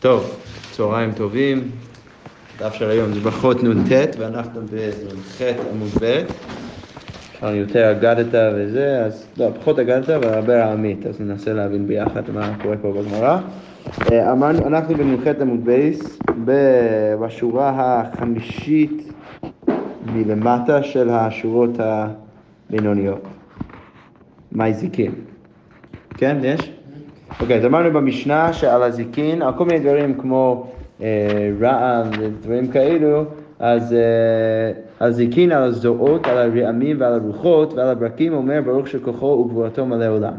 טוב, צהריים טובים. דף של היום זה ברכות נ"ט ואנחנו בנ"ח עמוד ב'. אפשר יותר אגדת וזה, אז לא, פחות אגדת אבל הרבה העמית, אז ננסה להבין ביחד מה קורה פה בגמרא. אה, אמרנו, אנחנו בנ"ח עמוד בייס, בשורה החמישית מלמטה של השורות הבינוניות. מייזיקים. כן, יש? אוקיי, אז אמרנו במשנה שעל הזיקין, על כל מיני דברים כמו אה, רעם ודברים כאלו, אז אה, הזיקין על הזרועות, על הרעמים ועל הרוחות ועל הברקים אומר ברוך שכוחו וגבורתו מלא עולם.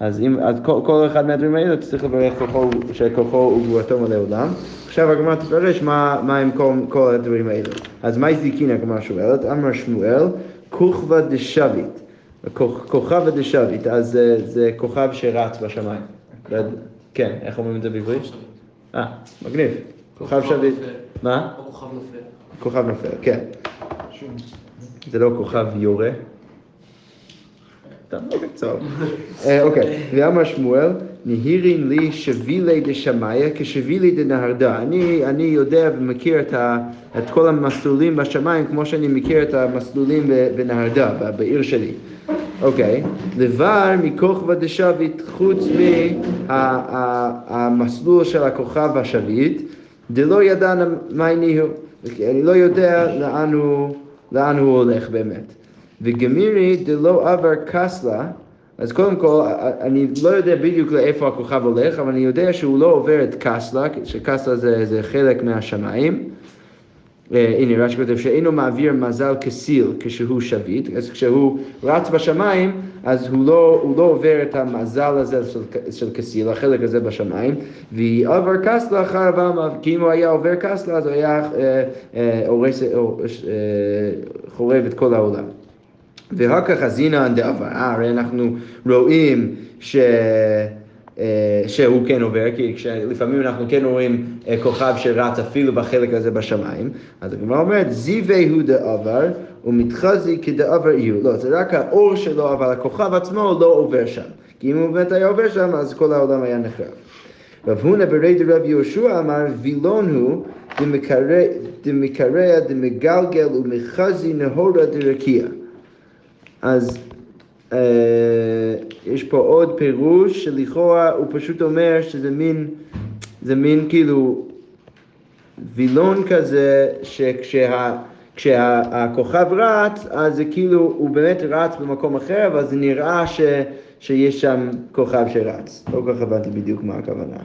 אז אם, אז כל, כל אחד מהדברים האלו צריך לברך כוחו, שכוחו וגבורתו מלא עולם. עכשיו הגמרא תפרש מה, מה עם כל, כל הדברים האלו. אז מהי זיקין הגמרא שואלת? אמר שמואל, כוכבא דשביט. כוכבא דשביט, אז זה, זה כוכב שרץ בשמיים. כן, איך אומרים את זה בעברית? אה, מגניב. כוכב שביט. מה? כוכב נופל. כוכב נופל, כן. זה לא כוכב יורה. אוקיי, טוב. אה, אוקיי, ואמר שמואל, נהירין לי שבילי דשמיא כשבילי דנהרדה. אני, אני יודע ומכיר את, ה, את כל המסלולים בשמיים כמו שאני מכיר את המסלולים בנהרדה, בעיר שלי. אוקיי, לבר מכוכבא דשביט, חוץ מהמסלול של הכוכב השביט, דלא ידענה מייניהו. אני לא יודע לאן הוא, לאן הוא הולך באמת. וגמירי דלא עבר קסלה, אז קודם כל, אני לא יודע בדיוק לאיפה הכוכב הולך, אבל אני יודע שהוא לא עובר את קסלה, שקסלה זה, זה חלק מהשמיים. אה, הנה רש"י כותב שאינו מעביר מזל כסיל כשהוא שביט, אז כשהוא רץ בשמיים אז הוא לא, הוא לא עובר את המזל הזה של, של כסיל, החלק הזה בשמיים, ועבר קסלה אחר עבמה, כי אם הוא היה עובר קסלה אז הוא היה אה, אה, הורס, חורב את כל העולם. ואחר כך הזינן דעבר, הרי אנחנו רואים ש... אה, שהוא כן עובר, כי לפעמים אנחנו כן רואים אה, כוכב שרץ אפילו בחלק הזה בשמיים, אז הגמרא אומרת, זיווי הוא דעבר ומתחזי כדעבר יהיו. לא, זה רק האור שלו, אבל הכוכב עצמו לא עובר שם. כי אם הוא באמת היה עובר שם, אז כל העולם היה נחרב. רב הונא ברי דרב יהושע אמר, וילון הוא דמקרע דמגלגל ומחזי נהורה דרקיע. אז Uh, יש פה עוד פירוש שלכאורה הוא פשוט אומר שזה מין, זה מין כאילו וילון כזה שכשהכוכב רץ אז זה כאילו הוא באמת רץ במקום אחר אבל זה נראה ש, שיש שם כוכב שרץ. לא כל כך הבנתי בדיוק מה הכוונה.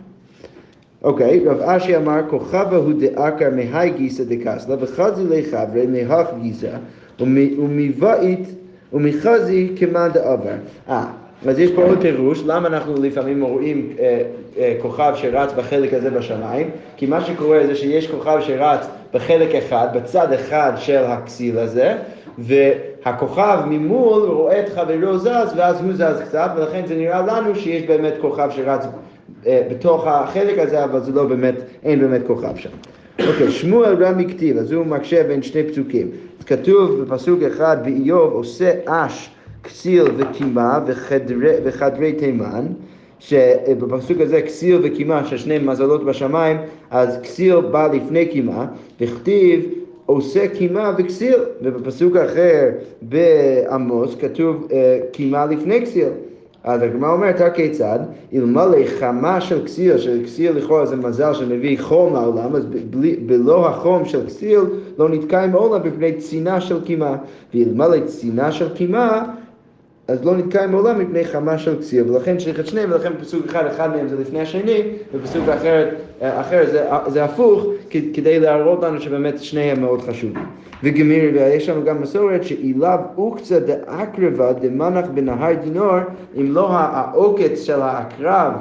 אוקיי, רב אשי אמר כוכבה הוא דאקר מהי גיסא דקסלה וחזי לחברי מהך גיסא ומבאית ומחזי כמאן דעבר. אה, אז יש פה עוד פירוש, למה אנחנו לפעמים רואים אה, אה, כוכב שרץ בחלק הזה בשמיים? כי מה שקורה זה שיש כוכב שרץ בחלק אחד, בצד אחד של הכסיל הזה, והכוכב ממול רואה את חברו זז, ואז הוא זז קצת, ולכן זה נראה לנו שיש באמת כוכב שרץ אה, בתוך החלק הזה, אבל זה לא באמת, אין באמת כוכב שם. אוקיי, שמואל רמי כתיב, אז הוא מקשה בין שני פסוקים. כתוב בפסוק אחד באיוב עושה אש, כסיל וקימה וחדרי, תימן, שבפסוק הזה כסיל וקימה, ששני מזלות בשמיים, אז כסיל בא לפני קימה, וכתיב עושה קימה וכסיל, ובפסוק אחר בעמוס כתוב קימה לפני כסיל. אז הגמרא אומרת, הכיצד? אלמלא חמה של כסיל, שכסיל לכאורה זה מזל שמביא חום לעולם, אז בלא החום של כסיל לא נתקיים העולם בפני צינה של קימה. ואלמלא צינה של קימה, אז לא נתקיים מעולם מפני חמה של כסיל, ולכן צריך את שניהם, ולכן פסוק אחד, אחד מהם זה לפני השני, ופסוק אחר, אחר זה, זה הפוך, כדי להראות לנו שבאמת שניהם מאוד חשובים. וגמיר, ויש לנו גם מסורת שאילב אוקצה דאקרבה דמנח בנהר דינור, אם לא העוקץ של העקרב,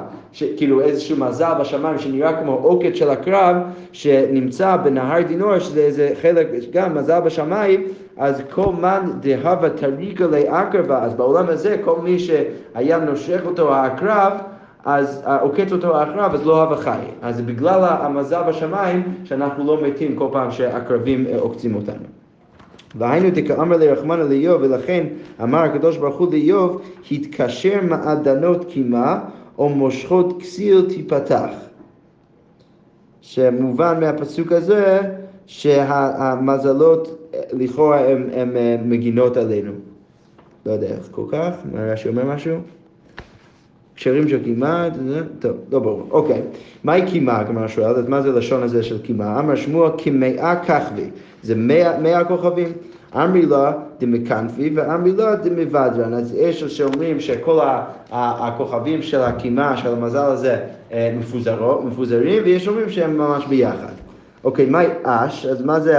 כאילו איזשהו מזל בשמיים שנראה כמו עוקץ של הקרב שנמצא בנהר דינור, שזה איזה חלק, גם מזל בשמיים, אז כל מן דהבה טריגה לעקרבה, אז בעולם הזה כל מי שהיה נושך אותו העקרב, אז עוקץ אותו העקרב, אז לא הווה חי. אז בגלל המזל בשמיים, שאנחנו לא מתים כל פעם שהעקרבים אה, עוקצים אותנו. והיינו דכאמר לרחמנא לאיוב, ולכן אמר הקדוש ברוך הוא לאיוב, התקשר מעדנות קימה או מושכות כסיל תיפתח. שמובן מהפסוק הזה שהמזלות לכאורה הן מגינות עלינו. לא יודע איך כל כך, רש"י אומר משהו? קשרים של קימה, טוב, לא ברור, אוקיי. מהי קימה, כלומר שואלת, מה זה לשון הזה של קימה? אמר שמוע כמאה ככבי, זה מאה כוכבים. אמרי לה דמקנפי ואמרי לה דמבדרן. אז יש שאומרים שכל הכוכבים של הקימה, של המזל הזה, אה, מפוזרים, ויש שאומרים שהם ממש ביחד. אוקיי, מהי אש? אז מה זה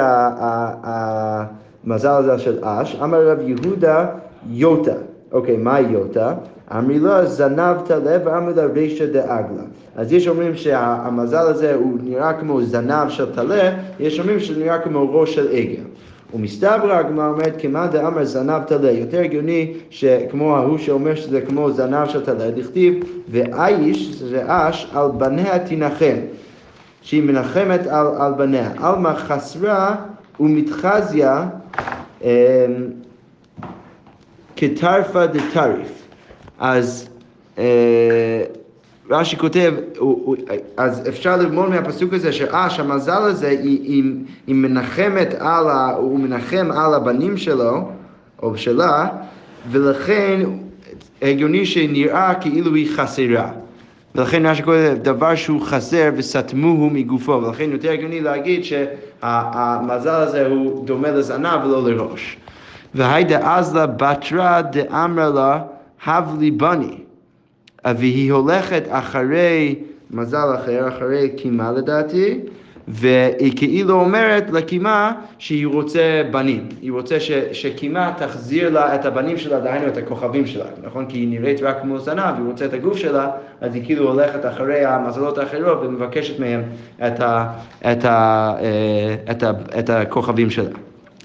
המזל הזה של אש? אמר רב יהודה יוטה. אוקיי, מה יוטה? אמרי לה זנב תלה ואמרי לה רישא דאגלה. אז יש אומרים שהמזל הזה הוא נראה כמו זנב של טלה, יש אומרים שזה נראה כמו ראש של עגל. ומסתברא הגמרא אומרת כמאן דאמר זנב טלה, יותר הגיוני שכמו ההוא שאומר שזה כמו זנב של טלה, דכתיב ואיש, זה אש, על בניה תנחם, שהיא מנחמת על, על בניה. עלמא חסרה ומתחזיה אמ, כטרפה דטריף. אז אה, רש"י כותב, אז אפשר ללמוד מהפסוק הזה שאש, המזל הזה, היא, היא מנחמת על, ה, הוא מנחם על הבנים שלו, או שלה, ולכן הגיוני שנראה כאילו היא חסרה. ולכן רש"י כותב דבר שהוא חסר וסתמוהו מגופו, ולכן יותר הגיוני להגיד שהמזל הזה הוא דומה לזנב ולא לראש. והיידה אזלה בתרה דאמרה לה, הב לי בני. והיא הולכת אחרי מזל אחר, אחרי קימה לדעתי, והיא כאילו אומרת לקימה שהיא רוצה בנים, היא רוצה ש, שקימה תחזיר לה את הבנים שלה, דהיינו את הכוכבים שלה, נכון? כי היא נראית רק כמו זנב, היא רוצה את הגוף שלה, אז היא כאילו הולכת אחרי המזלות האחרות ומבקשת מהם את, ה, את, ה, אה, את, ה, את הכוכבים שלה.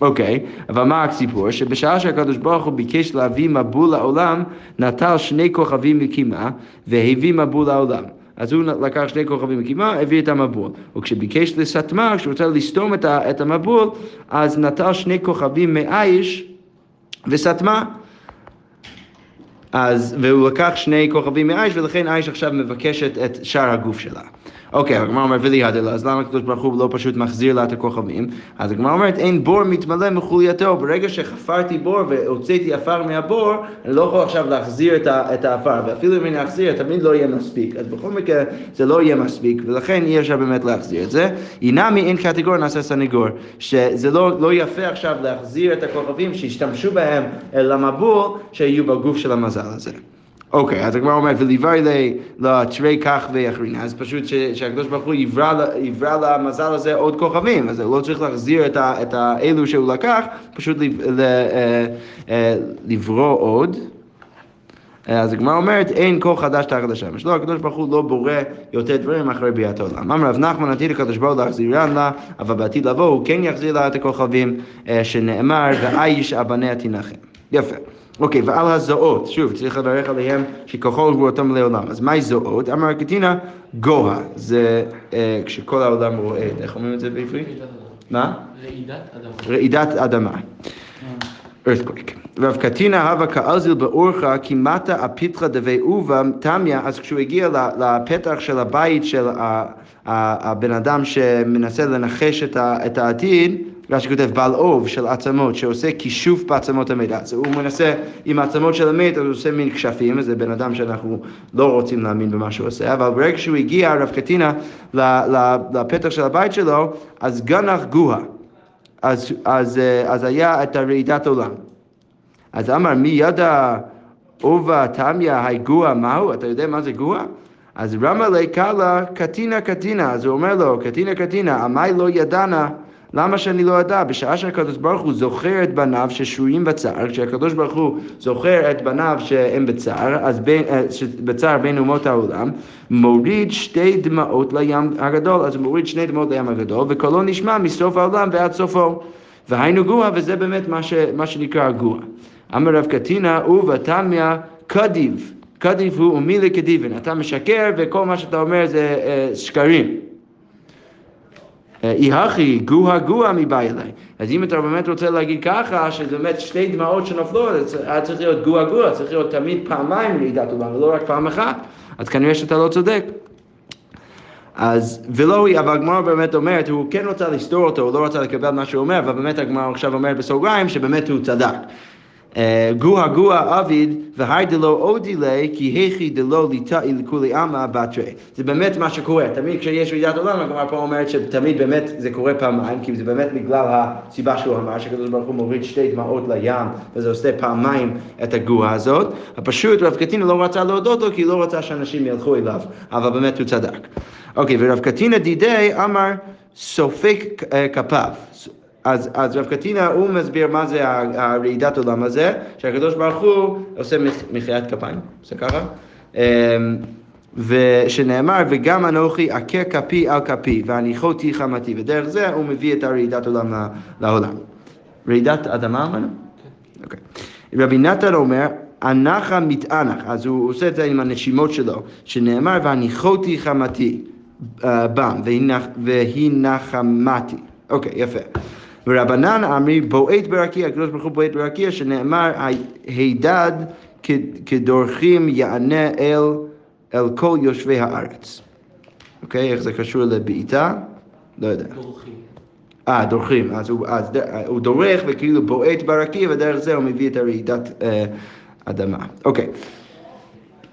אוקיי, okay, אבל מה הסיפור? שבשעה שהקדוש ברוך הוא ביקש להביא מבול לעולם, נטל שני כוכבים מקימה והביא מבול לעולם. אז הוא לקח שני כוכבים מקימה, הביא את המבול. וכשביקש לסתמה, כשהוא רוצה לסתום את המבול, אז נטל שני כוכבים מאיש וסתמה. אז, והוא לקח שני כוכבים מאיש, ולכן איש עכשיו מבקשת את שאר הגוף שלה. אוקיי, הגמרא אומרת ולי הדלה, אז למה הקדוש ברוך הוא לא פשוט מחזיר לה את הכוכבים? אז הגמרא אומרת אין בור מתמלא מחולייתו, ברגע שחפרתי בור והוצאתי עפר מהבור, אני לא יכול עכשיו להחזיר את העפר, ואפילו אם אני אחזיר, תמיד לא יהיה מספיק, אז בכל מקרה זה לא יהיה מספיק, ולכן אי אפשר באמת להחזיר את זה. אינמי אין קטגור נעשה סנגור, שזה לא, לא יפה עכשיו להחזיר את הכוכבים שהשתמשו בהם למבול שיהיו בגוף של המזל הזה. אוקיי, אז הגמרא אומרת, וליווי לתרי כך ואחרינה, אז פשוט שהקדוש ברוך הוא יברא למזל הזה עוד כוכבים, אז הוא לא צריך להחזיר את האלו שהוא לקח, פשוט אה, אה, לברוא עוד. אז הגמרא אומרת, אין כוח חדש תחת השמש. לא, הקדוש ברוך הוא לא בורא יותר דברים אחרי בריאת העולם. אמר רב נחמן, עתיד הקדוש ברוך הוא להחזירן לה, אבל בעתיד לבוא הוא כן יחזיר לה את הכוכבים, אה, שנאמר, ואיש אבניה תנחם. יפה. אוקיי, ועל הזעות, שוב, צריך לברך עליהם שככל גבורתם לעולם. אז מהי זעות? אמר קטינה, גוה. זה אה, כשכל העולם רועד. איך אומרים את זה בעברית? מה? רעידת אדמה. רעידת אדמה. earthquake. רב קטינה הווה כאלזיל באורחה כמטה הפיתחה דבי אובה תמיה, אז כשהוא הגיע לפתח של הבית של הבן אדם שמנסה לנחש את העתיד, רש"י כותב בעל אוב של עצמות, שעושה כישוף בעצמות המת. אז הוא מנסה עם העצמות של המת, אז הוא עושה מין כשפים, זה בן אדם שאנחנו לא רוצים להאמין במה שהוא עושה, אבל ברגע שהוא הגיע, רב קטינה, לפתח של הבית שלו, אז גנח גוה. אז, אז, אה, אז היה את הרעידת עולם. אז אמר, מי ידע אובה תמיה היי גוה מהו? אתה יודע מה זה גוה? אז רמא לי קאלה קטינה קטינה, אז הוא אומר לו, קטינה קטינה, עמי לא ידענה למה שאני לא אדע? בשעה שהקדוש ברוך הוא זוכר את בניו ששרויים בצער, כשהקדוש ברוך הוא זוכר את בניו שהם בצער, אז בין, אה, בצער בין אומות העולם, מוריד שתי דמעות לים הגדול, אז הוא מוריד שני דמעות לים הגדול, וקולו נשמע מסוף העולם ועד סופו. והיינו גוה, וזה באמת מה, ש, מה שנקרא גוה. אמר רב קטינה, ובתמיה קדיב. קדיב הוא ומילי קדיבן. אתה משקר וכל מה שאתה אומר זה uh, שקרים. אי הכי גוה גוה מבא אליי. אז אם אתה באמת רוצה להגיד ככה, שזה באמת שתי דמעות שנופלות, היה צריך להיות גוה גוה, צריך להיות תמיד פעמיים רעידת עולם, ולא רק פעם אחת. אז כנראה שאתה לא צודק. אז ולא היא, אבל הגמרא באמת אומרת, הוא כן רוצה לסתור אותו, הוא לא רוצה לקבל מה שהוא אומר, אבל באמת הגמרא עכשיו אומרת בסוגריים שבאמת הוא צדק. אה, גוה גוה אביד והי דלא אודי לי כי היכי דלא ליטאי לכולי עלמא בתרי. זה באמת מה שקורה, תמיד כשיש רעידת עולם הגמרא פה אומרת שתמיד באמת זה קורה פעמיים כי זה באמת בגלל הסיבה שהוא אמר שקדוש ברוך הוא מוריד שתי דמעות לים וזה עושה פעמיים את הגוה הזאת. הפשוט רב קטינה לא רצה להודות לו כי לא רצה שאנשים ילכו אליו אבל באמת הוא צדק. אוקיי ורב קטינה דידי אמר סופק אה, כפיו אז, אז רב קטינה הוא מסביר מה זה הרעידת עולם הזה, שהקדוש ברוך הוא עושה מחיית כפיים, זה ככה? אמ, ושנאמר, וגם אנוכי עקר כפי על כפי, והניחותי חמתי, ודרך זה הוא מביא את הרעידת עולם לעולם. רעידת אדמה אמרנו? כן. אוקיי. רבי נתן אומר, אנחה מתאנח, אז הוא עושה את זה עם הנשימות שלו, שנאמר, והניחותי חמתי אה, בם, והיא נחמתי. אוקיי, יפה. ורבנן אמרי בועט ברקיע, הקדוש ברוך הוא בועט ברקיע, שנאמר הידד כדורכים יענה אל, אל כל יושבי הארץ. אוקיי, איך זה קשור לבעיטה? לא יודע. דורכים. אה, דורכים. אז הוא, אז, הוא דורך וכאילו בועט ברקיע, ודרך זה הוא מביא את הרעידת אה, אדמה. אוקיי.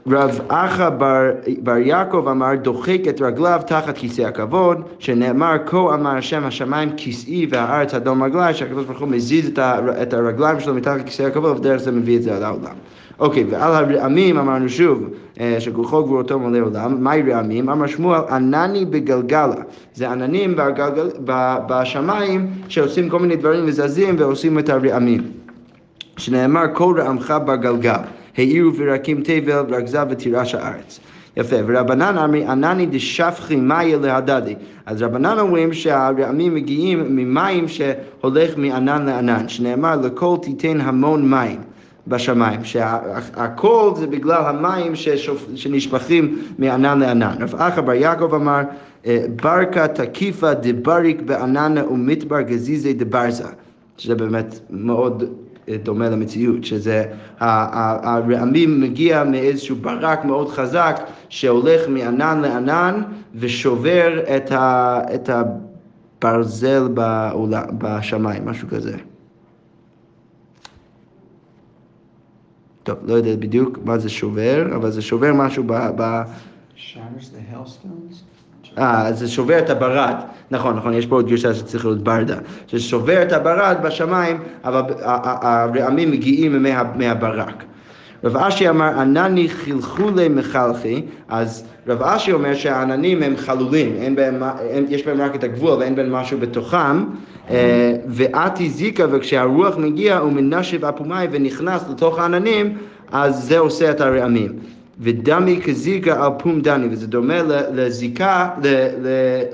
רב אחא בר, בר יעקב אמר דוחק את רגליו תחת כיסא הכבוד, שנאמר כה אמר השם השמיים כיסאי והארץ אדום רגלי, שהקדוש ברוך הוא מזיז את, ה, את הרגליים שלו מתחת כיסא הכבוד ודרך זה מביא את זה על העולם. אוקיי, ועל הרעמים אמרנו שוב, אה, שכוחו גבורתו מלא עולם, מהי רעמים? אמר שמואל, ענני בגלגלה. זה עננים בגלגל, בשמיים שעושים כל מיני דברים וזזים ועושים את הרעמים. שנאמר כל רעמך בגלגל. העירו ורקים תבל ורגזה ותירש הארץ. יפה, ורבנן אמרי ענני דשפכי מאיה להדדי. אז רבנן אומרים שהרעמים מגיעים ממים שהולך מענן לענן, שנאמר לכל תיתן המון מים. בשמיים, שהכל זה בגלל המים ששופ... שנשפכים מענן לענן. רב אחא בר יעקב אמר, אה, ברקה תקיפה דבריק בעננה ומדבר גזיזי דברזה, שזה באמת מאוד דומה למציאות, שזה הרעמים מגיע מאיזשהו ברק מאוד חזק שהולך מענן לענן ושובר את, ה, את הברזל בעולם, בשמיים, משהו כזה. טוב, לא יודע בדיוק מה זה שובר, אבל זה שובר משהו ב... ב... Shatters the hailstones? אה, זה שובר את הברד, נכון, נכון, יש פה עוד גרשה שצריך להיות ברדה, ששובר את הברד בשמיים, אבל הרעמים מגיעים מה, מהברק. רב אשי אמר, ענני חלחולי מחלחי, אז רב אשי אומר שהעננים הם חלולים, אין בהם, אין, יש בהם רק את הגבול ואין בהם משהו בתוכם, אה, ואתי זיקה, וכשהרוח מגיע הוא מנשב אפומי ונכנס לתוך העננים, אז זה עושה את הרעמים. ודמי כזיקה על פום דני, וזה דומה לזיקה,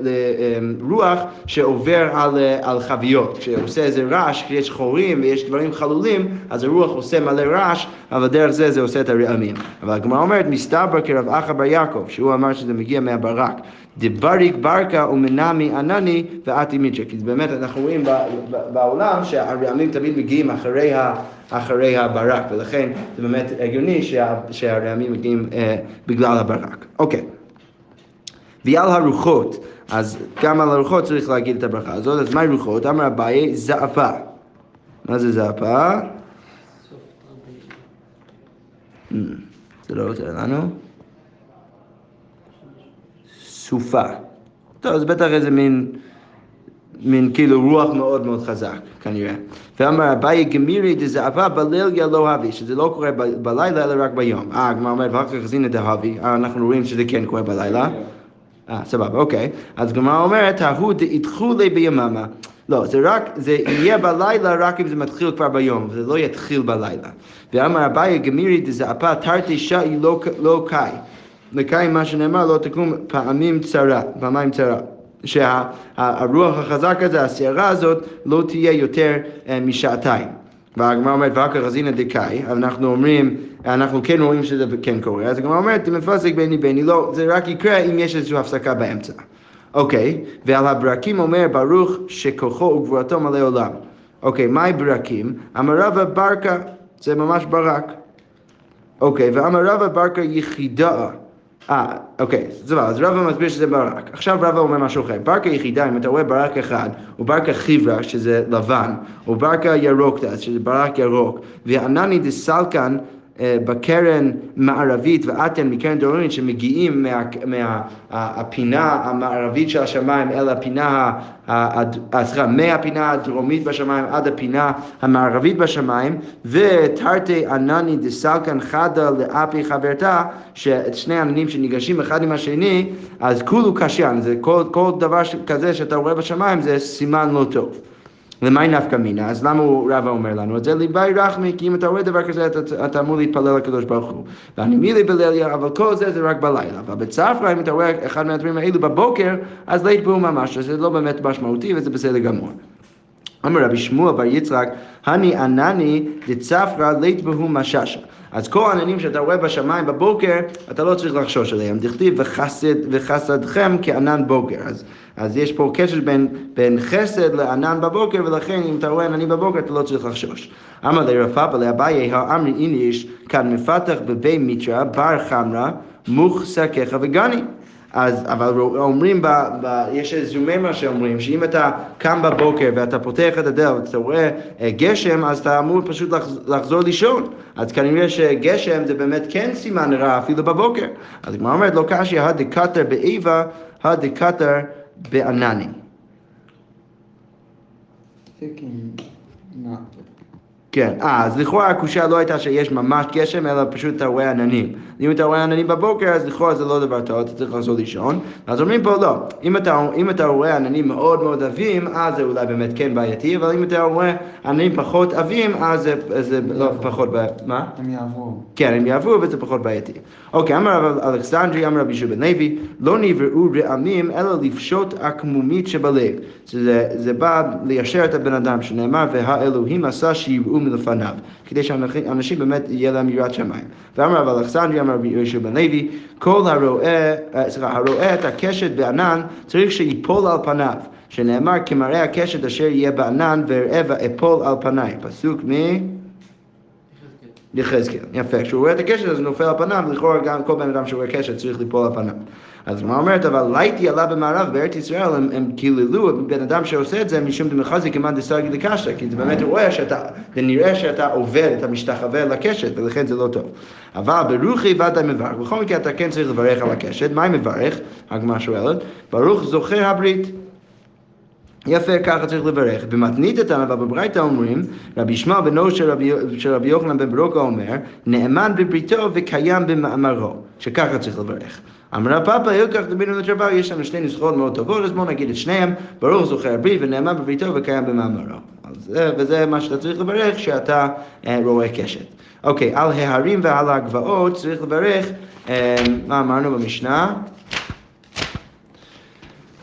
לרוח שעובר על, על חביות. כשעושה איזה רעש, כשיש חורים ויש דברים חלולים, אז הרוח עושה מלא רעש, אבל דרך זה זה עושה את הרעמים. אבל הגמרא אומרת, מסתבר כרב אחא בר יעקב, שהוא אמר שזה מגיע מהברק. דבריק ברקה ומנמי ענני ואתי מידשק. כי באמת אנחנו רואים בעולם שהרעמים תמיד מגיעים אחרי, ה, אחרי הברק, ולכן זה באמת הגיוני שה, שהרעמים מגיעים אה, בגלל הברק. אוקיי. ועל הרוחות, אז גם על הרוחות צריך להגיד את הברכה הזאת, אז מהי רוחות? אמר אביי זעפה. מה זה זעפה? Hmm, זה לא רוצה לנו. סופה. טוב, זה בטח איזה מין, מין כאילו רוח מאוד מאוד חזק, כנראה. ואמר אביי גמירי דזעבה בליליה לא אבי, שזה לא קורה בלילה אלא רק ביום. אה, הגמרא אומרת, ואחר כך זינא דהבי, אה, אנחנו רואים שזה כן קורה בלילה. אה, סבבה, אוקיי. אז הגמרא אומרת, ההוא דאיתחו לי ביממה. לא, זה רק, זה יהיה בלילה רק אם זה מתחיל כבר ביום, זה לא יתחיל בלילה. ואמר אביי גמירי דזעפה תרתי שאי לא, לא קאי. לקיים מה שנאמר לא תקום פעמים צרה, פעמיים צרה. שהרוח החזק הזה, הסערה הזאת, לא תהיה יותר אה, משעתיים. והגמרא אומרת, ואחר כך זינא דקאי, אנחנו אומרים, אנחנו כן רואים שזה כן קורה, אז הגמרא אומרת, מפסק ביני ביני, לא, זה רק יקרה אם יש איזושהי הפסקה באמצע. אוקיי, ועל הברקים אומר ברוך שכוחו וגבורתו מלא עולם. אוקיי, מהי ברקים? אמר רבא ברקה, זה ממש ברק. אוקיי, ואמר רבא ברקה יחידה. אה, אוקיי, סבבה, אז רבא מסביר שזה ברק. עכשיו רבא אומר משהו אחר. ברקה יחידה, אם אתה רואה ברק אחד, הוא ברקה חיברה, שזה לבן, או ברקה ירוק, שזה ברק ירוק, וענני דסלקן, בקרן מערבית ואתן מקרן דרומית שמגיעים מהפינה מה, המערבית של השמיים אל הפינה, סליחה, מהפינה הדרומית בשמיים עד הפינה המערבית בשמיים ותרתי ענני דסלקן חדה לאפי חברתה ששני עננים שניגשים אחד עם השני אז כולו קשיין, כל, כל דבר כזה שאתה רואה בשמיים זה סימן לא טוב למאי נפקא מינה? אז למה רבא אומר לנו את זה? ליבאי רחמי, כי אם אתה רואה דבר כזה, אתה, אתה אמור להתפלל לקדוש ברוך הוא. ואני מילי בליליה, אבל כל זה זה רק בלילה. אבל בצפרא, אם אתה רואה אחד מהדברים האלו בבוקר, אז לית בו ממש, אז זה לא באמת משמעותי וזה בסדר גמור. אמר רבי שמואל בר יצחק, הני ענני דצפרא לית בהו משאשא. אז כל העננים שאתה רואה בשמיים בבוקר, אתה לא צריך לחשוש עליהם. דכתיב וחסד, וחסדכם כענן בוקר. אז, אז יש פה קשר בין, בין חסד לענן בבוקר, ולכן אם אתה רואה עננים בבוקר, אתה לא צריך לחשוש. אמר לרפאפה לאביי, האמרי איניש, כאן מפתח בבי מיטרא, בר חמרא, מוך שקיך וגני. אז, אבל אומרים, ב, ב, יש מימרה שאומרים שאם אתה קם בבוקר ואתה פותח את הדלת ואתה רואה אה, גשם, אז אתה אמור פשוט לחזור לישון. אז כנראה שגשם זה באמת כן סימן רע אפילו בבוקר. אז הגמרא אומרת, לא קשי, הדקטר באיבה, הדקטר בעננים. כן, אה, אז לכאורה הקושייה לא הייתה שיש ממש גשם, אלא פשוט אתה רואה עננים. אם אתה רואה עננים בבוקר, אז לכאורה זה לא דבר טוב, אתה צריך לחזור לישון. אז אומרים פה לא, אם אתה, אם אתה רואה עננים מאוד מאוד עבים, אז זה אולי באמת כן בעייתי, אבל אם אתה רואה עננים פחות עבים, אז זה, זה לא פחות בעייתי. מה? הם יעברו. כן, הם יעברו וזה פחות בעייתי. אוקיי, אמר רב אלכסנדרי, אמר רבי שובן לוי, לא נבראו רעמים אלא לפשוט עקמומית שבלב. זה, זה בא ליישר את הבן אדם, שנאמר, והאלוהים עשה שיראו מלפניו, כדי שאנשים באמת יהיה להם יראת שמיים. ואמר רב אלכסנדרי, אמר רבי יהושע בן לוי, כל הרואה, אה, סליחה, הרואה את הקשת בענן צריך שיפול על פניו. שנאמר כמראה הקשת אשר יהיה בענן ואראה אפול על פניי. פסוק מ... יחזקאל. יפה, כשהוא רואה את הקשת אז הוא נופל על פניו, לכאורה גם כל בן אדם שרואה קשת צריך ליפול על פניו. אז מה אומרת, אבל לייטי עלה במערב בארץ ישראל, הם, הם קיללו בן אדם שעושה את זה משום דמחזי כמאן דסרגי לקשת, כי זה באמת רואה שאתה, זה נראה שאתה עובד, אתה משתחווה לקשת, ולכן זה לא טוב. אבל ברוכי ודאי מברך, בכל מקרה אתה כן צריך לברך על הקשת, מה היא מברך? הגמרא שואלת, ברוך זוכר הברית. יפה, ככה צריך לברך. במתנית אבל בברייתא אומרים, רבי ישמעאל בנו של רבי, של רבי יוחנן בן ברוקה אומר, נאמן בבריתו וקיים במאמרו, שככה צריך לברך. אמרה פאפה, ילקח דבינו לתרבה, יש לנו שני נוסחאות מאוד טובות, אז בואו נגיד את שניהם, ברוך זוכר הברית ונאמן בבריתו וקיים במאמרו. וזה מה שאתה צריך לברך, שאתה אה, רואה קשת. אוקיי, על ההרים ועל הגבעות צריך לברך, אה, מה אמרנו במשנה?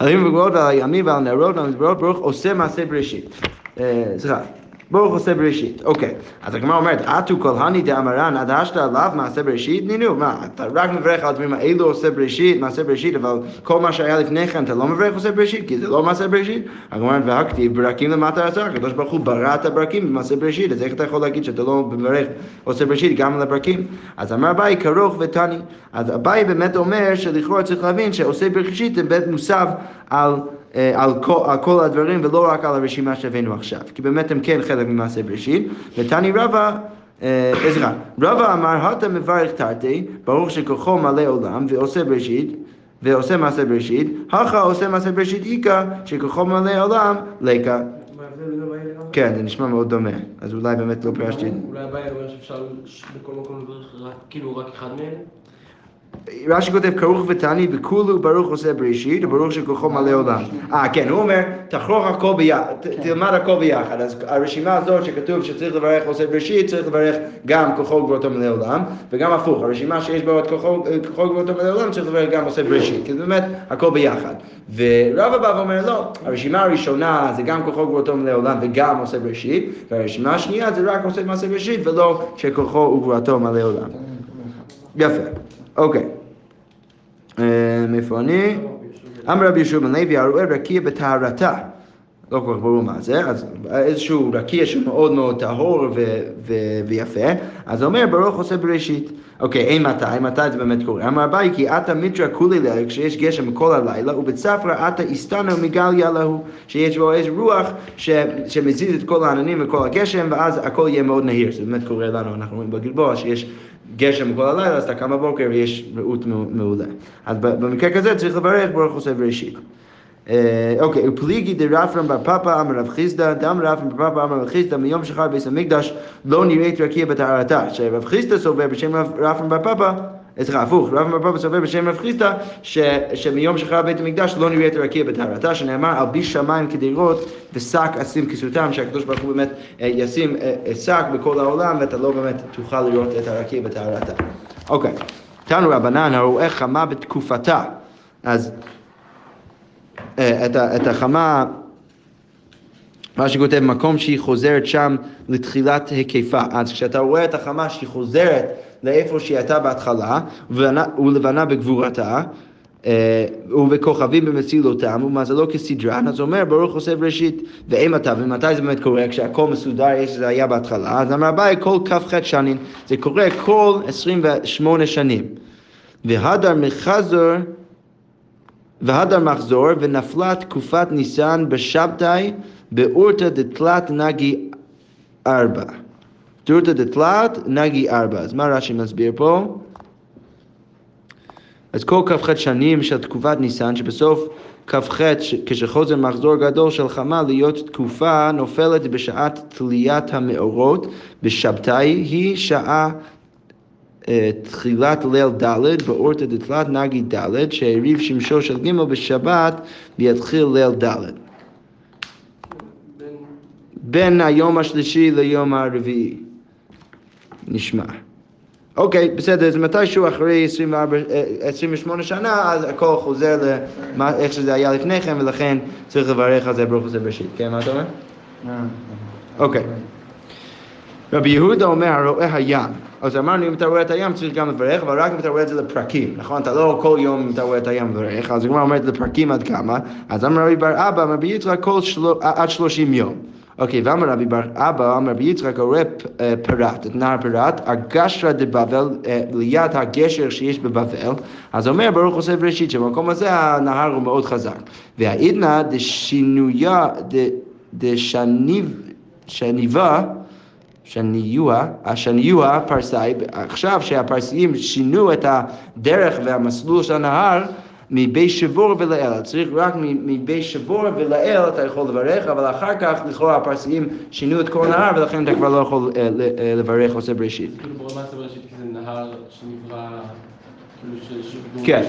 הרים וגבעות ועל הימים ועל נערות ועל מזברות ברוך עושה מעשה בראשית. אה, סליחה. ברוך עושה בראשית. אוקיי, אז הגמרא אומרת, עטו כל הני דאמרן עד אשתא עליו מעשה בראשית? נינו, מה, אתה רק מברך על הדברים האלו עושה בראשית, מעשה בראשית, אבל כל מה שהיה לפני כן אתה לא מברך עושה בראשית, כי זה לא מעשה בראשית? הגמרא אומרת, והכתיב ברקים למטה רצה, הקדוש ברוך הוא ברא את הברקים במעשה בראשית, אז איך אתה יכול להגיד שאתה לא מברך עושה בראשית גם על הברקים? אז אמר אביי, כרוך ותני. אז אביי באמת אומר שלכאורה צריך להבין שעושה בראשית זה באמת מוסב על... אה, על כל, על כל הדברים ולא רק על הרשימה שהבאנו עכשיו, כי באמת הם כן חלק ממעשה בראשית, ותני עזרא, אה, רבא אמר, אתה מברך תרתי, ברוך שכוחו מלא עולם, ועושה בראשית, ועושה מעשה בראשית, הכה עושה מעשה בראשית איכה, שכוחו מלא עולם, לקה. כן, זה נשמע מאוד דומה, אז אולי באמת לא פירשתי. אולי הבעיה אומר שאפשר בכל מקום לברך כאילו רק אחד מהם? רש"י כותב כרוך ותעני וכולו ברוך עושה בראשית וברוך שכוחו מלא עולם. אה כן, הוא אומר תחרוך הכל ביחד, תלמד הכל ביחד. אז הרשימה הזאת שכתוב שצריך לברך עושה בראשית, צריך לברך גם כוחו גבורתו מלא עולם, וגם הפוך, הרשימה שיש בה את כוחו גבורתו מלא עולם, צריך לברך גם עושה בראשית, כי זה באמת הכל ביחד. ורב הבא אומר לא, הרשימה הראשונה זה גם כוחו גבורתו מלא עולם וגם עושה בראשית, והרשימה השנייה זה רק עושה מעשה בראשית ולא שכוחו וגבורתו מלא עולם. יפה. אוקיי. מאיפה אני? אמר רבי יהושע בן לוי, הרואה רקיע בטהרתה. לא כל כך ברור מה זה, אז איזשהו רקיע שמאוד מאוד טהור ו- ו- ויפה, אז אומר ברוך עושה בראשית. אוקיי, אין מתי, מתי זה באמת קורה? אמר אביי כי עתה מיתרא כולי לילה, כשיש גשם כל הלילה, ובצפרא עתה הסתנו מגליה להו, שיש בו איזה רוח ש- שמזיז את כל העננים וכל הגשם, ואז הכל יהיה מאוד נהיר, זה באמת קורה לנו, אנחנו רואים בגלבוע שיש גשם כל הלילה, אז אתה קם בבוקר ויש רעות מעולה. אז במקרה כזה צריך לברך ברוך עושה בראשית. אה, אוקיי, ופליגי דרפרם פפא אמר רב חיסדא, דם רפרם בר פפא אמר רב חיסדא, מיום שחר בית המקדש לא נראית רקיע בטהרתה. שרב חיסדא סובר בשם רפרם בר פפא, סליחה, הפוך, בר פפא סובר בשם רב חיסדא, שמיום שחר בית המקדש לא נראית רקיע בטהרתה, שנאמר על בי שמיים כדירות ושק אשים כסותם, שהקדוש ברוך הוא באמת אה, ישים אה, שק בכל העולם ואתה לא באמת תוכל לראות את הרקיע בטהרתה. אוקיי, תנו רבנן הרואה חמה בתקופתה. אז אה, את החמה, מה שכותב, מקום שהיא חוזרת שם לתחילת היקפה. אז כשאתה רואה את החמה שהיא חוזרת לאיפה שהיא הייתה בהתחלה, ולבנה בגבורתה, אה, ובכוכבים במצילותם, ומזלו כסדרן, אז אומר ברוך עושה בראשית, ואימתה, ומתי זה באמת קורה? כשהכל מסודר, יש שזה היה בהתחלה, אז אמר אביי כל כ"ח שנים, זה קורה כל 28 שנים. והדר מחזור והדר מחזור ונפלה תקופת ניסן בשבתאי באורתא דתלת נגי ארבע. אורתא דתלת נגי ארבע. אז מה רש"י מסביר פה? אז כל כ"ח שנים של תקופת ניסן, שבסוף כ"ח, כשחוזר מחזור גדול של חמה, להיות תקופה נופלת בשעת תליית המאורות, בשבתאי היא שעה אה, תחילת ליל ד' באורתא דתלת נגי ד', שהריב שמשו של ג' בשבת ויתחיל ליל ד'. בין היום השלישי ליום הרביעי. נשמע. אוקיי, בסדר, אז מתישהו אחרי 24, 28 אה, שנה, אז הכל חוזר לאיך שזה היה לפני כן, ולכן צריך לברך על זה ברוך זה בראשית. כן, מה אתה אומר? אה, אוקיי. רבי יהודה אומר, הרואה הים. אז אמרנו, אם אתה רואה את הים צריך גם לברך, אבל רק אם אתה רואה את זה לפרקים, נכון? אתה לא כל יום אם אתה רואה את הים מברך, אז הגמרא אומרת לפרקים עד כמה, אז אמר רבי בר אבא, רבי יצחק כל. עד שלושים יום. אוקיי, ואמר רבי בר אבא, אמר רבי יצחק, רואה אה, פרת, את נהר פרת, הגשרה דבבל, אה, ליד הגשר שיש בבבל, אז אומר ברוך עושה בראשית, שבמקום הזה הנהר הוא מאוד חזק. והעידנא דשינויה, דשניבה, שניוע, השניוע פרסאי, עכשיו שהפרסאים שינו את הדרך והמסלול של הנהר מבי שבור ולאל, צריך רק מבי שבור ולאל אתה יכול לברך, אבל אחר כך לכאורה הפרסאים שינו את כל הנהר ולכן אתה כבר לא יכול אה, אה, לברך עושה בראשית. כאילו ברמת בראשית כי זה נהר שנברא, כאילו כן,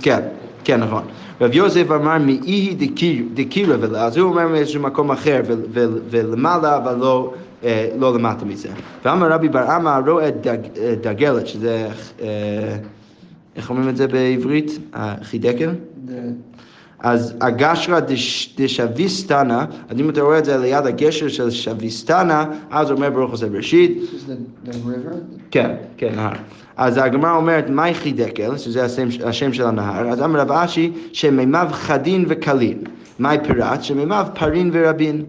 כן. כן, נכון. רב יוסף אמר מאיהי דקירה ולה, אז הוא אומר מאיזשהו מקום אחר ולמעלה, אבל לא... אה, לא למטה מזה. ואמר רבי בר אמה רואה דג, אה, דגלת, שזה, איך אומרים את זה בעברית? חידקל? אז הגשרה דשוויסטנה, אז אם אתה רואה את זה ליד הגשר של שוויסטנה, אז אומר ברוך עושה בראשית. כן, כן, נהר. אז הגמרא אומרת, מהי חידקל, שזה השם, השם של הנהר, אז אמר רב אשי, שמימיו חדין וקלין. מהי פירת? שמימיו פרין ורבין.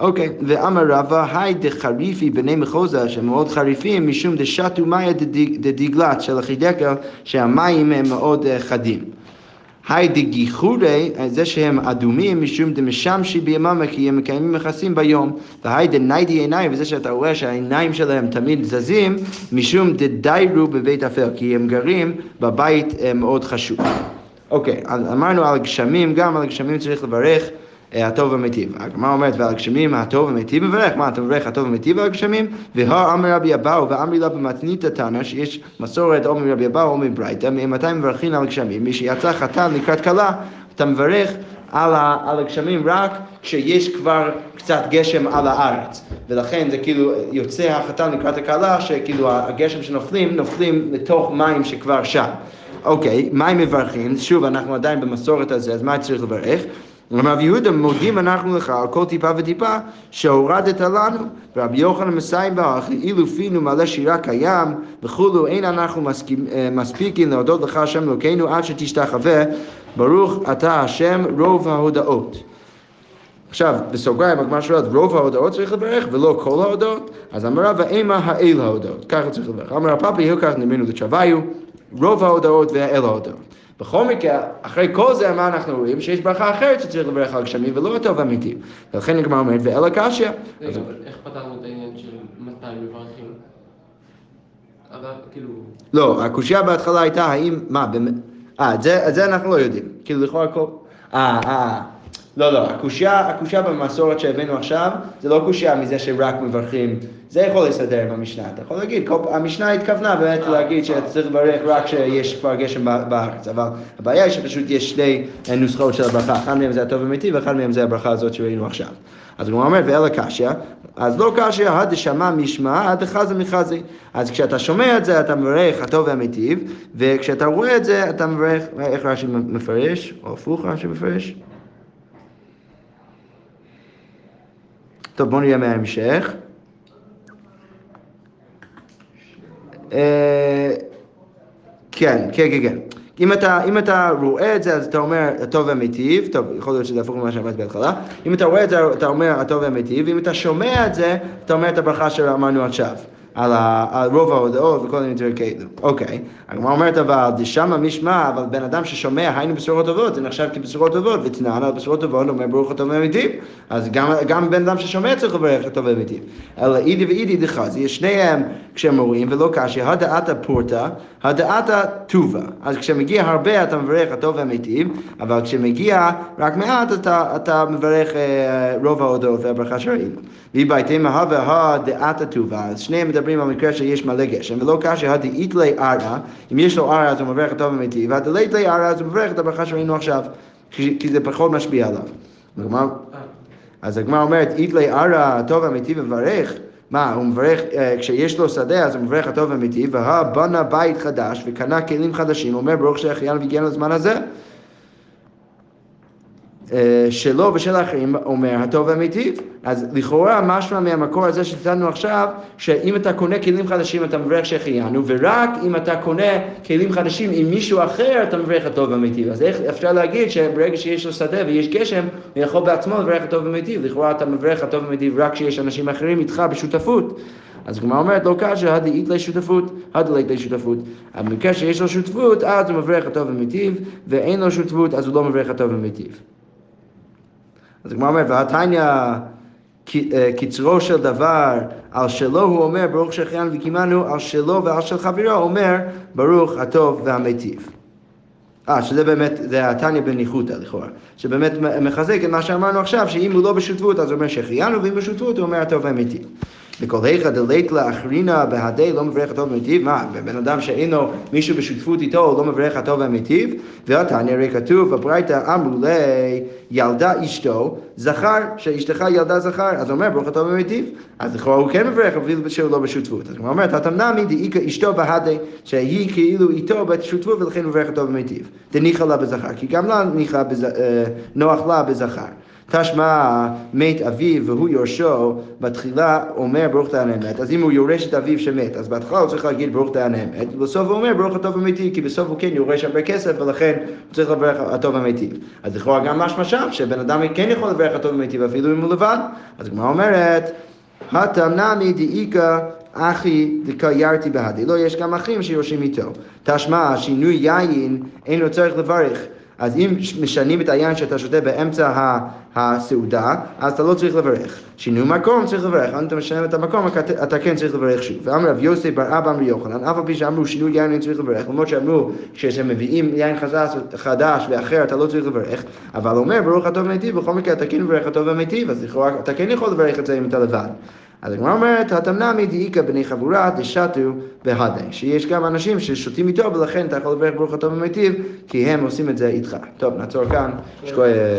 אוקיי, ואמר רבא, היי דחריפי בני מחוזה, שהם מאוד חריפים, משום דשתו מאיה דדיגלת של החידקל, שהמים הם מאוד אה, חדים. היי דגיחורי, זה שהם אדומים, משום דמשמשי ביממה, כי הם מקיימים מכסים ביום. והי דניידי עיניים, וזה שאתה רואה שהעיניים שלהם תמיד זזים, משום דדיירו בבית אפל, כי הם גרים בבית אה, מאוד חשוב. אוקיי, אמרנו על גשמים, גם על גשמים צריך לברך. אה, הטוב והמיטיב. הגמרא אומרת, ועל הגשמים הטוב והמיטיב מברך, מה אתה מברך הטוב והמיטיב על הגשמים? והא אמר רבי אבאו ואמרי לה במתנית תנא, שיש מסורת או מרבי אבאו או מברייתא, ממתי מברכים על הגשמים? מי שיצא חתן לקראת כלה, אתה מברך על הגשמים רק כשיש כבר קצת גשם על הארץ. ולכן זה כאילו יוצא החתן לקראת הכלה, שכאילו הגשם שנופלים, נופלים לתוך מים שכבר שם. אוקיי, מה הם מברכים? שוב, אנחנו עדיין במסורת הזה, אז מה צריך לברך? רב יהודה, מודים אנחנו לך על כל טיפה וטיפה שהורדת לנו. ורבי יוחנן מסיים בה, אילו פינו מלא שירה קיים וכולו, אין אנחנו אה, מספיקים להודות לך השם אלוקינו עד שתשתחווה, ברוך אתה השם רוב ההודאות. עכשיו, בסוגריים, הגמרא שואלת, רוב ההודעות צריך לברך ולא כל ההודעות? אז אמרה ואימה האל ההודעות, ככה צריך לברך. אמר הפאפי הילקח נמינו לצ'וויו, רוב ההודעות והאל ההודעות. בכל מקרה, אחרי כל זה, מה אנחנו רואים? שיש ברכה אחרת שצריך לברך על גשמים ולא הטוב האמיתי. ולכן הגמרא אומרת, ואלה קשיא. רגע, אבל איך פתרנו את העניין של מתי מברכים? אבל כאילו, לא, הקושייה בהתחלה הייתה האם, מה, באמת, אה, את זה אנחנו לא יודעים. כאילו לכאורה כל... אה, אה, לא, לא, הקושייה, הקושייה במסורת שהבאנו עכשיו, זה לא קושייה מזה שרק מברכים, זה יכול להסתדר עם המשנה. אתה יכול להגיד, כל, המשנה התכוונה באמת להגיד שצריך לברך רק כשיש כבר גשם בארץ, אבל הבעיה היא שפשוט יש שני אה, נוסחאות של הברכה, אחד מהם זה הטוב האמיתי ואחד מהם זה הברכה הזאת שראינו עכשיו. אז הוא אומר, ואלה קשיא, אז לא קשיא, הדשמע משמע, הדחזה מחזי. אז כשאתה שומע את זה, אתה מברך הטוב והמיטיב, וכשאתה רואה את זה, אתה מברך, איך רש"י מפרש? או הפוך רש"י מפרש? טוב, בואו נראה מההמשך. אה, כן, כן, כן, כן. אם אתה, אם אתה רואה את זה, אז אתה אומר הטוב והמיטיב, טוב, יכול להיות שזה הפוך ממה שאמרתי בהתחלה, אם אתה רואה את זה, אתה אומר הטוב והמיטיב, ואם אתה שומע את זה, אתה אומר את הברכה שאמרנו עכשיו. על, רוב ההודעות וכל מיני דברים כאלו. אוקיי, הגמרא אומרת אבל, דשמא משמע, אבל בן אדם ששומע היינו בשורות טובות, זה נחשב כבשורות טובות, ותנען על בשורות טובות, אומר ברוך הטוב והמיטיב. אז גם, בן אדם ששומע צריך לברך הטוב והמיטיב. אלא אידי ואידי דחזי, שניהם כשהם אומרים, ולא קשי, הדעתה פורתא, הדעתה טובה. אז כשמגיע הרבה אתה מברך הטוב והמיטיב, אבל כשמגיע רק מעט אתה, אתה מברך אה, רוב ההודעות והברכה שראינו. והיא בהתאמה הווה הדעתה טובה, אז שניהם מדברים על מקרה שיש מלא גשם, ולא קשי הדאית לי ערא, אם יש לו ערא אז הוא מברך הטוב והמיטיב, והדלית לי ערא אז הוא מברך את הברכה שראינו עכשיו, כי, זה פחות משפיע עליו. אז הגמרא אומרת, איתלי ערא הטוב האמיתי מברך. מה, הוא מברך, אה, כשיש לו שדה אז הוא מברך הטוב האמיתי, והא בנה בית חדש וקנה כלים חדשים, אומר ברוך שהחיינו והגיענו לזמן הזה. אה, שלו ושל האחרים אומר הטוב והמיטיב. אז לכאורה משמע מהמקור הזה שציטטנו עכשיו, שאם אתה קונה כלים חדשים אתה מברך שהחיינו, ורק אם אתה קונה כלים חדשים עם מישהו אחר אתה מברך הטוב והמיטיב. אז איך אפשר להגיד שברגע שיש לו שדה ויש גשם, הוא יכול בעצמו לברך הטוב והמיטיב. לכאורה אתה מברך הטוב והמיטיב רק כשיש אנשים אחרים איתך בשותפות. אז הגמרא אומרת, לא קשה, הדאית לשותפות, הדלית לשותפות. אבל במקרה שיש לו שותפות, אז הוא מברך הטוב והמיטיב, ואין לו שותפות, אז הוא לא מברך הטוב והמיטיב. אז הגמרא אומרת, והתניא ק- אה, קצרו של דבר, על שלו הוא אומר, ברוך שהחיינו וקימנו, על שלו ועל של חברו אומר, ברוך הטוב והמיטיב. אה, שזה באמת, זה התניא בניחותא לכאורה, שבאמת מחזק את מה שאמרנו עכשיו, שאם הוא לא בשותפות אז הוא אומר שהחיינו, ואם בשותפות הוא אומר הטוב והמיטיב. וכל היכא דלית לאחרינה בהדי לא מברך הטוב והמיטיב, מה, בן אדם שאין לו מישהו בשותפות איתו, לא מברך הטוב והמיטיב, והתניא הרי כתוב בברייתא אמרו לי ילדה אשתו, זכר, שאשתך ילדה זכר, אז אומר ברוך הטוב והמיטיב, אז לכאורה הוא כן מברך אפילו שהוא לא בשותפות. אז הוא אומר, התמנמי דאיכא אשתו בהדי, שהיא כאילו איתו בשותפות ולכן מברך הטוב והמיטיב. דניחא לה בזכר, כי גם לה אה, נוח לה בזכר. תשמע מת אביו והוא יורשו, בתחילה אומר ברוך דיין האמת, אז אם הוא יורש את אביו שמת, אז בהתחלה הוא צריך להגיד ברוך דיין האמת, ובסוף הוא אומר ברוך הטוב האמיתי, כי בסוף הוא כן יורש הרבה כסף, ולכן הוא צריך לברך הטוב האמיתי. אז לכאורה גם משמע שם, שבן אדם כן יכול לברך הטוב האמיתי, אפילו אם הוא לבד. אז הגמרא אומרת, התמנמי דאיכא אחי דקיירתי בהדי. לא, יש גם אחים שיורשים איתו. תשמע, שינוי יין, אין לו צורך לברך. אז אם משנים את היין שאתה שותה באמצע הסעודה, אז אתה לא צריך לברך. שינוי מקום צריך לברך, אם אתה משנה את המקום, אתה- כן צריך לברך שוב. ואמר רב יוסף בר אבא אמר יוחנן, אף על פי שאמרו שינוי יין אין צריך לברך, למרות שאמרו כשהם מביאים יין חדש, חדש ואחר אתה לא צריך לברך, אבל אומר ברוך הטוב והמיטיב, בכל מקרה אתה כן מברך הטוב והמיטיב, אז לכאורה אתה כן יכול לברך את זה אם אתה לבד. אז הגמרא אומרת, התמנמי דאיכא בני חבורה דשתו בהדי, שיש גם אנשים ששותים איתו ולכן אתה יכול לברך ברוך הטוב ומיטיב, כי הם עושים את זה איתך. טוב, נעצור כאן. שכוייח.